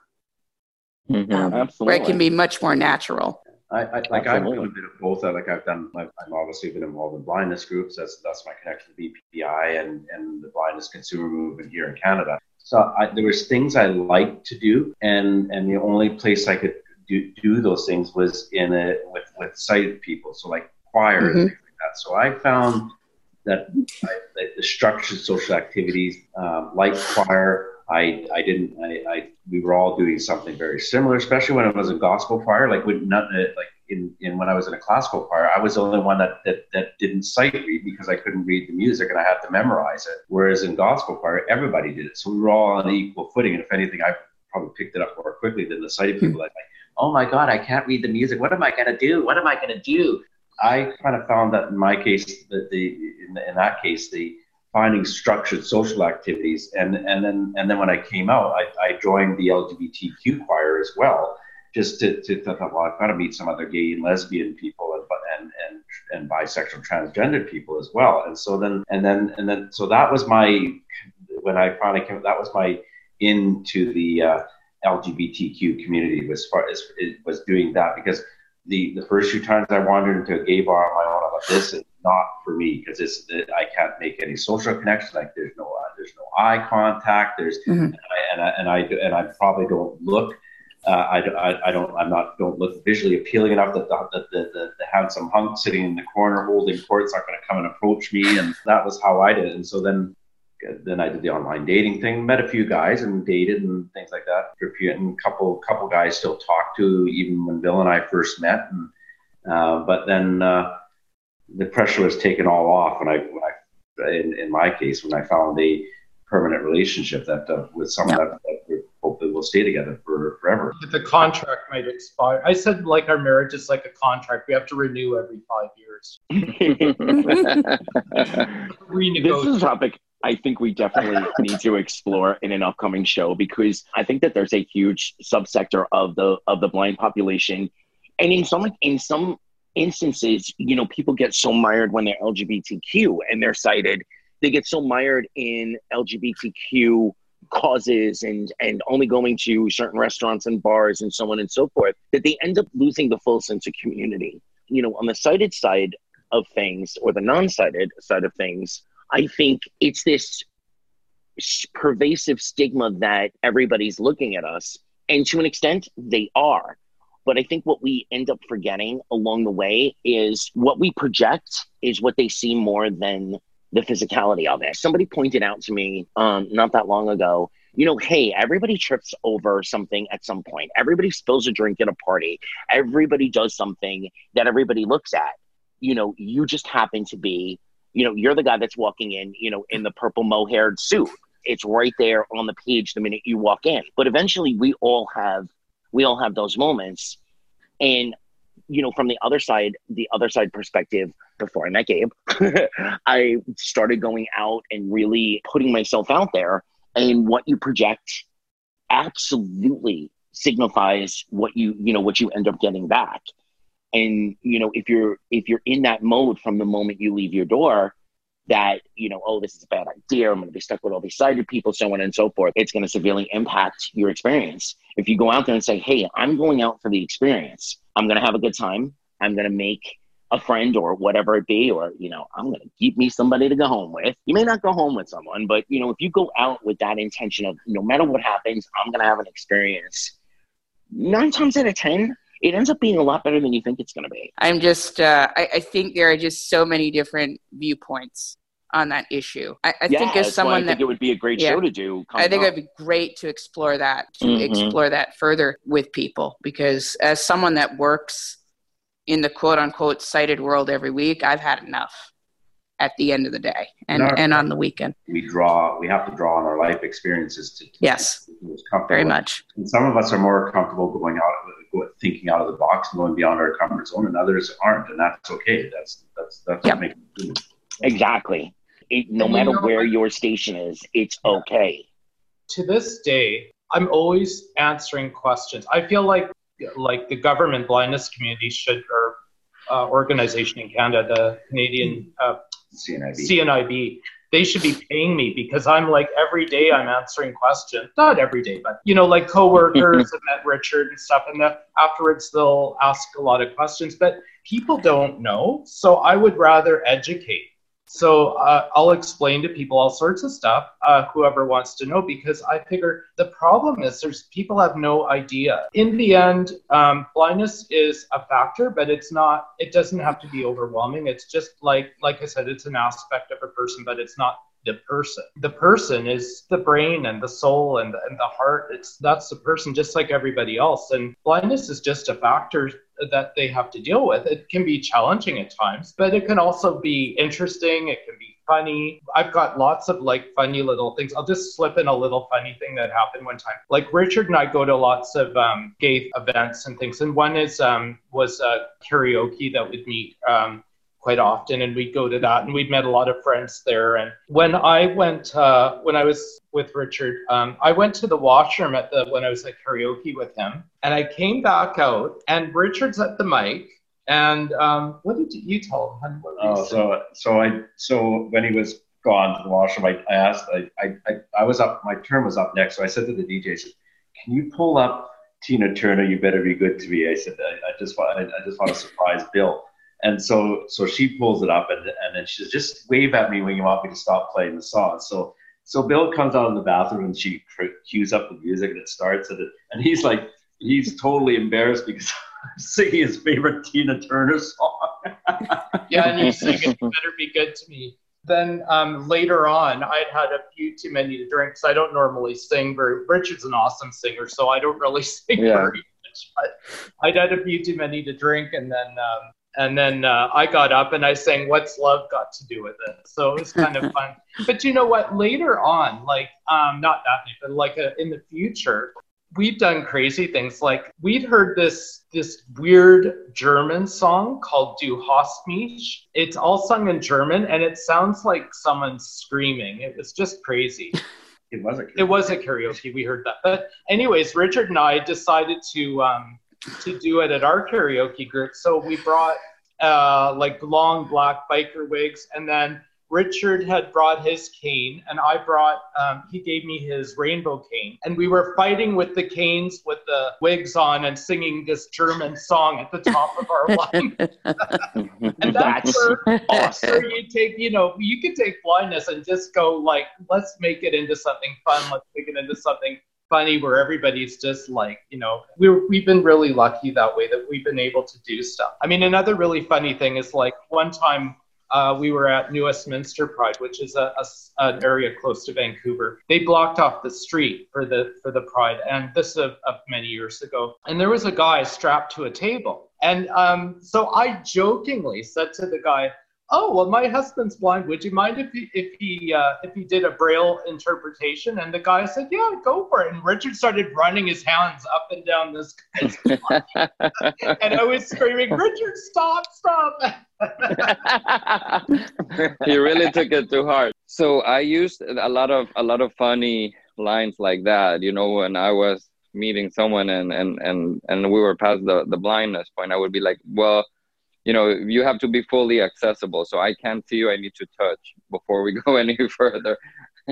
Mm-hmm. Um, where it can be much more natural. I, I like I've done a bit of both. Like I've done, I've, I've, obviously been involved in blindness groups. That's that's my connection to BPI and and the blindness consumer movement here in Canada. So I, there was things I liked to do, and and the only place I could do, do those things was in a with with sighted people. So like choir mm-hmm. and things like that. So I found that, I, that the structured social activities um, like choir I, I didn't I, I we were all doing something very similar, especially when I was a gospel choir. Like when not uh, like in, in when I was in a classical choir, I was the only one that, that that didn't sight read because I couldn't read the music and I had to memorize it. Whereas in gospel choir, everybody did it, so we were all on equal footing. And if anything, I probably picked it up more quickly than the sighted people. Like, oh my God, I can't read the music. What am I gonna do? What am I gonna do? I kind of found that in my case, that the in, in that case the finding structured social activities. And, and then and then when I came out, I, I joined the LGBTQ choir as well, just to, to, to thought, well, I've got to meet some other gay and lesbian people and and and and bisexual transgender people as well. And so then and then and then so that was my when I finally came that was my into the uh, LGBTQ community was far as it was doing that because the the first few times I wandered into a gay bar on my own, I thought this is not for me because it's I can't make any social connection. Like there's no uh, there's no eye contact. There's mm-hmm. and, I, and I and I and I probably don't look. Uh, I, I, I, don't I'm not don't look visually appealing enough that the, the, the, the handsome hunk sitting in the corner holding court's not going to come and approach me and that was how I did it. and so then then I did the online dating thing met a few guys and dated and things like that and a couple couple guys still talk to even when Bill and I first met and uh, but then uh, the pressure was taken all off when I, when I in, in my case, when I found a permanent relationship that uh, with someone yeah. that, that hopefully will stay together for forever. The contract might expire. I said like our marriage is like a contract. We have to renew every five years. [laughs] this is a topic I think we definitely [laughs] need to explore in an upcoming show because I think that there's a huge subsector of the of the blind population, and in some in some instances, you know, people get so mired when they're LGBTQ and they're sighted, They get so mired in LGBTQ causes and and only going to certain restaurants and bars and so on and so forth that they end up losing the full sense of community. You know, on the sighted side of things or the non-sighted side of things, I think it's this pervasive stigma that everybody's looking at us and to an extent they are but I think what we end up forgetting along the way is what we project is what they see more than the physicality of it. Somebody pointed out to me um, not that long ago, you know, hey, everybody trips over something at some point. Everybody spills a drink at a party. Everybody does something that everybody looks at. You know, you just happen to be, you know, you're the guy that's walking in, you know, in the purple mohaired suit. It's right there on the page the minute you walk in. But eventually we all have we all have those moments. And, you know, from the other side, the other side perspective, before I met Gabe, [laughs] I started going out and really putting myself out there. And what you project absolutely signifies what you, you know, what you end up getting back. And, you know, if you're if you're in that mode from the moment you leave your door, that, you know, oh, this is a bad idea. I'm going to be stuck with all these sighted people, so on and so forth. It's going to severely impact your experience. If you go out there and say, hey, I'm going out for the experience, I'm going to have a good time. I'm going to make a friend or whatever it be, or, you know, I'm going to keep me somebody to go home with. You may not go home with someone, but, you know, if you go out with that intention of no matter what happens, I'm going to have an experience, nine times out of 10, it ends up being a lot better than you think it's going to be. I'm just, uh, I, I think there are just so many different viewpoints on that issue. I, I yeah, think as someone I think that it would be a great yeah. show to do. I think up. it'd be great to explore that, to Mhm. explore that further with people. Because as someone that works in the quote unquote sighted world every week, I've had enough at the end of the day and, No. and on the weekend. We draw. We have to draw on our life experiences to. to Yes. keep us comfortable. Very much. And some of us are more comfortable going out, go- thinking out of the box, and going beyond our comfort zone, and others aren't, and that's okay. That's that's that's Yep. what makes it human. Exactly. It, no And you matter know where what? your station is, it's okay. to this day, I'm always answering questions. I feel like like the government blindness community should or uh, organization in Canada, the Canadian uh, CNIB. CNIB, they should be paying me because I'm like every day I'm answering questions. Not every day, but you know, like coworkers [laughs] have met Richard and stuff, and then afterwards they'll ask a lot of questions. But people don't know, so I would rather educate. So uh, I'll explain to people all sorts of stuff, uh, whoever wants to know, because I figure the problem is there's people have no idea. In the end, um, blindness is a factor, but it's not. It doesn't have to be overwhelming. It's just like, like I said, it's an aspect of a person, but it's not the person. The person is the brain and the soul and the, and the heart. It's that's the person, just like everybody else. And blindness is just a factor that they have to deal with. It can be challenging at times, but it can also be interesting. It can be funny. I've got lots of like funny little things. I'll just slip in a little funny thing that happened one time. Like Richard and I go to lots of um, gay events and things, and one is um, was uh, karaoke that we'd meet. Um, quite often and we'd go to that and we'd met a lot of friends there and when i went uh, when i was with richard um, i went to the washroom at the when i was at karaoke with him and i came back out and richard's at the mic and um, what did you tell him what did you Oh, say? so so I so when he was gone to the washroom, I, I asked I, I I I was up my turn was up next, so I said to the DJ, said, "Can you pull up Tina Turner? You better be good to me." I said, "I, I just want I, I just want to surprise Bill." And so so she pulls it up and and then she says, "Just wave at me when you want me to stop playing the song." So so Bill comes out in the bathroom and she cr- cues up the music and it starts and it, and he's like he's totally embarrassed because [laughs] I'm singing his favorite Tina Turner song. [laughs] yeah, and you sing it, better be good to me. Then um, later on, I'd had a few too many to drink, so I don't normally sing very. Richard's an awesome singer, so I don't really [laughs] sing Yeah. very much. But I'd had a few too many to drink, and then um, and then uh, I got up and I sang "What's Love Got to Do with It," so it was [laughs] kind of fun. But you know what? Later on, like um, not that night, but like uh, in the future, we've done crazy things. Like we'd heard this this weird German song called Du hast mich. It's all sung in German and it sounds like someone screaming. It was just crazy. It was a It was a karaoke. We heard that. But anyways, Richard and I decided to um, to do it at our karaoke group. So we brought uh, like long black biker wigs, and then Richard had brought his cane, and I brought. Um, he gave me his rainbow cane, and we were fighting with the canes with the wigs on and singing this German song at the top of our lungs. [laughs] And that's where [laughs] awesome. you take, you know, you could take blindness and just go like, let's make it into something fun. Let's make it into something funny where everybody's just like, you know, we're, we've been really lucky that way that we've been able to do stuff. I mean, another really funny thing is like one time uh, we were at New Westminster Pride, which is a, a an area close to Vancouver. They blocked off the street for the for the Pride, and this of, of many years ago. And there was a guy strapped to a table, and um, so I jokingly said to the guy, "Oh, well, my husband's blind. Would you mind if he if he uh, if he did a braille interpretation?" And the guy said, "Yeah, go for it." And Richard started running his hands up and down this guy's [laughs] and I was screaming, "Richard, stop, stop!" [laughs] he really took it too hard. So I used a lot of a lot of funny lines like that. You know, when I was meeting someone and and and and we were past the the blindness point, I would be like, well. You know, you have to be fully accessible. So I can't see you. I need to touch before we [laughs] go any further. [laughs]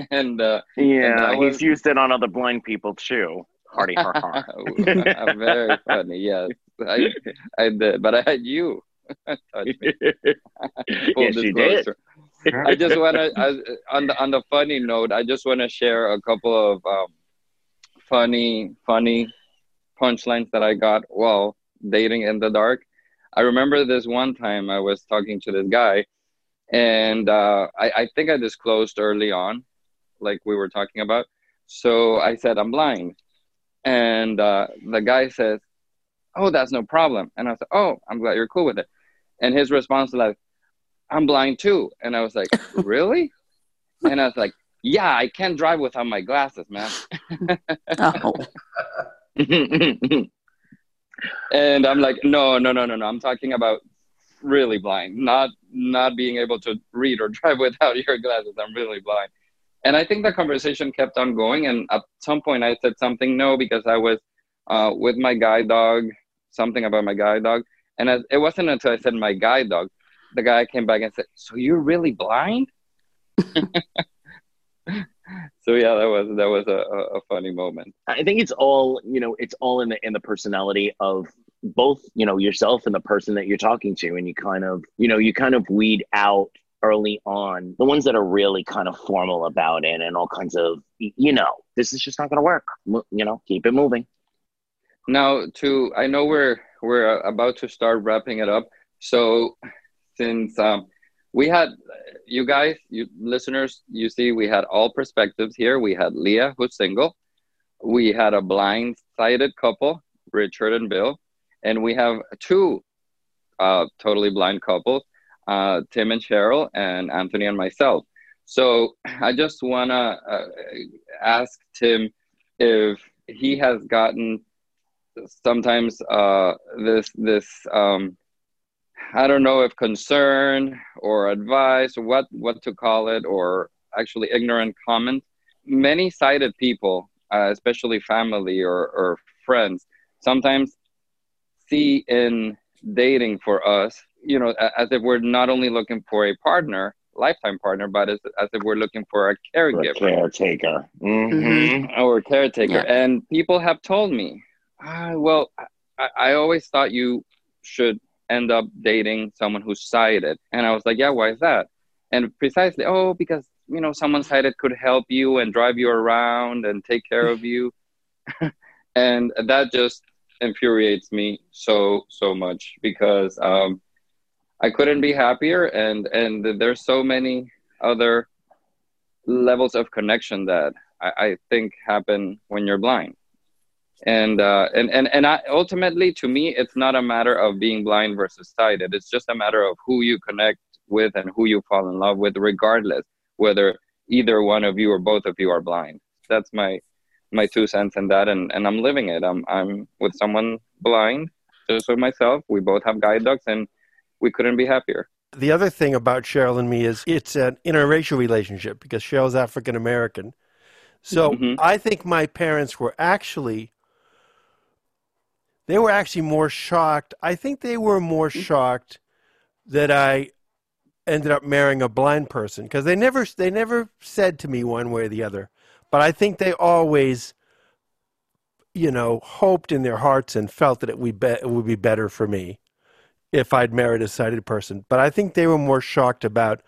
And uh, Yeah, that was- he's used it on other blind people too. Hardy har har. [laughs] very funny. Yes, I, I did, but I had you. touch me. yes, did. I just want to, on the on the funny note, I just want to share a couple of um, funny, funny punchlines that I got while dating in the dark. I remember this one time I was talking to this guy, and uh, I, I think I disclosed early on, like we were talking about. So I said I'm blind, and uh, the guy says, "Oh, that's no problem." And I said, "Oh, I'm glad you're cool with it." And his response was like, "I'm blind too." And I was like, [laughs] "Really?" and I was like, "Yeah, I can't drive without my glasses, man." Oh. [laughs] [laughs] and I'm like, "No, no, no, no, no. I'm talking about really blind, not not being able to read or [laughs] drive without your glasses. I'm really blind." And I think the conversation kept on going. And at some point, I said something no because I was uh, with my guide dog, something about my guide dog. And as, it wasn't until I said my guide dog, the guy came back and said, "So you're really blind?" [laughs] so yeah, that was that was a, a funny moment. I think it's all you know. It's all in the in the personality of both you know yourself and the person that you're talking to, and you kind of you know you kind of weed out early on the ones that are really kind of formal about it and all kinds of you know this is just not going to work. You know, keep it moving. Now, to I know we're we're about to start wrapping it up. So, since um, we had you guys, you listeners, you see, we had all perspectives here. We had Leah, who's single. We had a blind-sighted couple, Richard and Bill, and we have two uh, totally blind couples, uh, Tim and Cheryl, and Anthony and myself. So I just wanna uh, ask Tim if he has gotten sometimes uh, this this um, I don't know if concern or advice, what what to call it, or actually ignorant comment. Many sighted people, uh, especially family or, or friends, sometimes see in dating for us, you know, as if we're not only looking for a partner, lifetime partner, but as, as if we're looking for a caregiver, a caretaker, mm-hmm. or caretaker. Yeah. And people have told me, ah, well, I, I always thought you should end up dating someone who's sighted. And I was like, yeah, why is that? And precisely, oh, because, you know, someone sighted could help you and drive you around and take care of you. [laughs] and that just infuriates me so, so much because um, I couldn't be happier. And, and there's so many other levels of connection that I, I think happen when you're blind and uh, and and and I, ultimately, to me, it's not a matter of being blind versus sighted. It's just a matter of who you connect with and who you fall in love with, regardless whether either one of you or both of you are blind. That's my my two cents in that, and and I'm living it. I'm I'm with someone blind, just with myself. We both have guide dogs, and we couldn't be happier. The other thing about Cheryl and me is it's an interracial relationship because Cheryl's African American. So mm-hmm. I think my parents were actually they were actually more shocked. I think they were more mm-hmm. shocked that I ended up marrying a blind person because they never they never said to me one way or the other. But I think they always, you know, hoped in their hearts and felt that it would be, it would be better for me if I'd married a sighted person. But I think they were more shocked about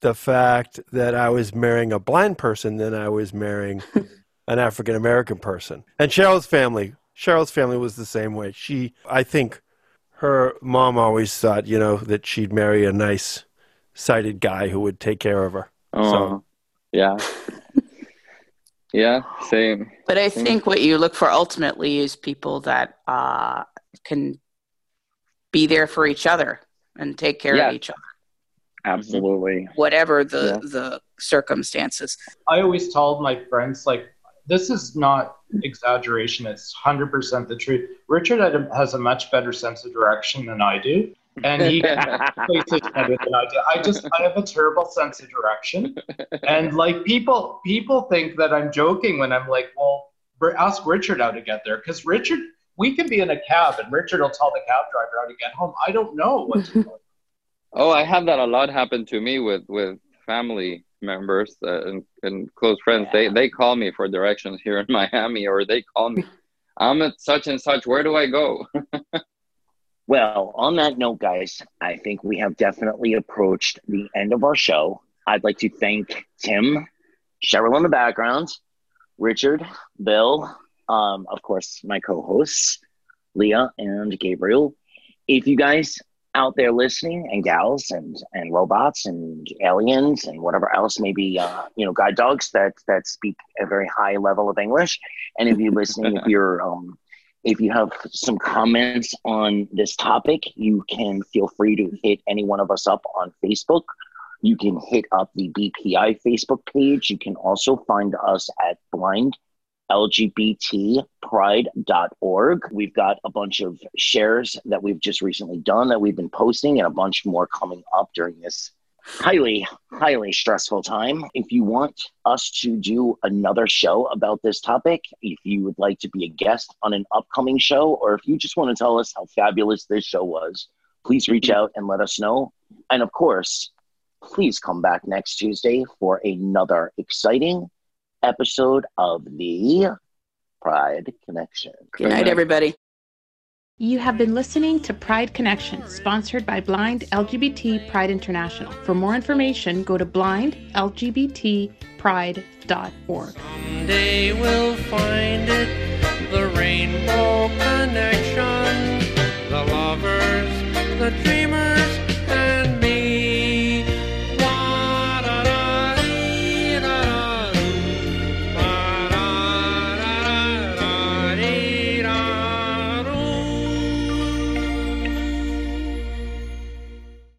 the fact that I was marrying a blind person than I was marrying [laughs] an African American person. And Cheryl's family Cheryl's family was the same way. She, I think, her mom always thought, you know, that she'd marry a nice, sighted guy who would take care of her. Oh, so. yeah. [laughs] yeah, same. But I same. think what you look for ultimately is people that uh, can be there for each other and take care yeah. of each other. Absolutely. Whatever the yeah. the circumstances. I always told my friends like this is not exaggeration. It's 100% the truth. Richard has a much better sense of direction than I do. And he [laughs] places better than I do. I just I have a terrible sense of direction, and like people people think that I'm joking when I'm like, well, ask Richard how to get there, because Richard we can be in a cab and Richard will tell the cab driver how to get home. I don't know what to do. [laughs] Oh, I have that a lot happen to me with with family members uh, and, and close friends, yeah. they, they call me for directions here in [laughs] Miami, or they call me, I'm at such and such. Where do I go? [laughs] Well, on that note, guys, I think we have definitely approached the end of our show. I'd like to thank Tim, Cheryl in the background, Richard, Bill, um, of course, my co hosts, Leah and Gabriel. If you guys out there listening and gals and and robots and aliens and whatever else maybe uh, you know guide dogs that that speak a very high level of english. And if you're listening if [laughs] you're um, if you have some comments on this topic you can feel free to hit any one of us up on facebook. You can hit up the bpi facebook page. You can also find us at blind lgbtpride.org. We've got a bunch of shares that we've just recently done that we've been posting and a bunch more coming up during this highly, highly stressful time. If you want us to do another show about this topic, if you would like to be a guest on an upcoming show, or if you just want to tell us how fabulous this show was, please reach out and let us know. And of course, please come back next Tuesday for another exciting episode of the Pride Connection. Good night, everybody. You have been listening to Pride Connection, sponsored by Blind LGBT Pride International. For more information, go to blindlgbtpride.org. Someday we'll find it, the rainbow connection, the lovers, the dreamers.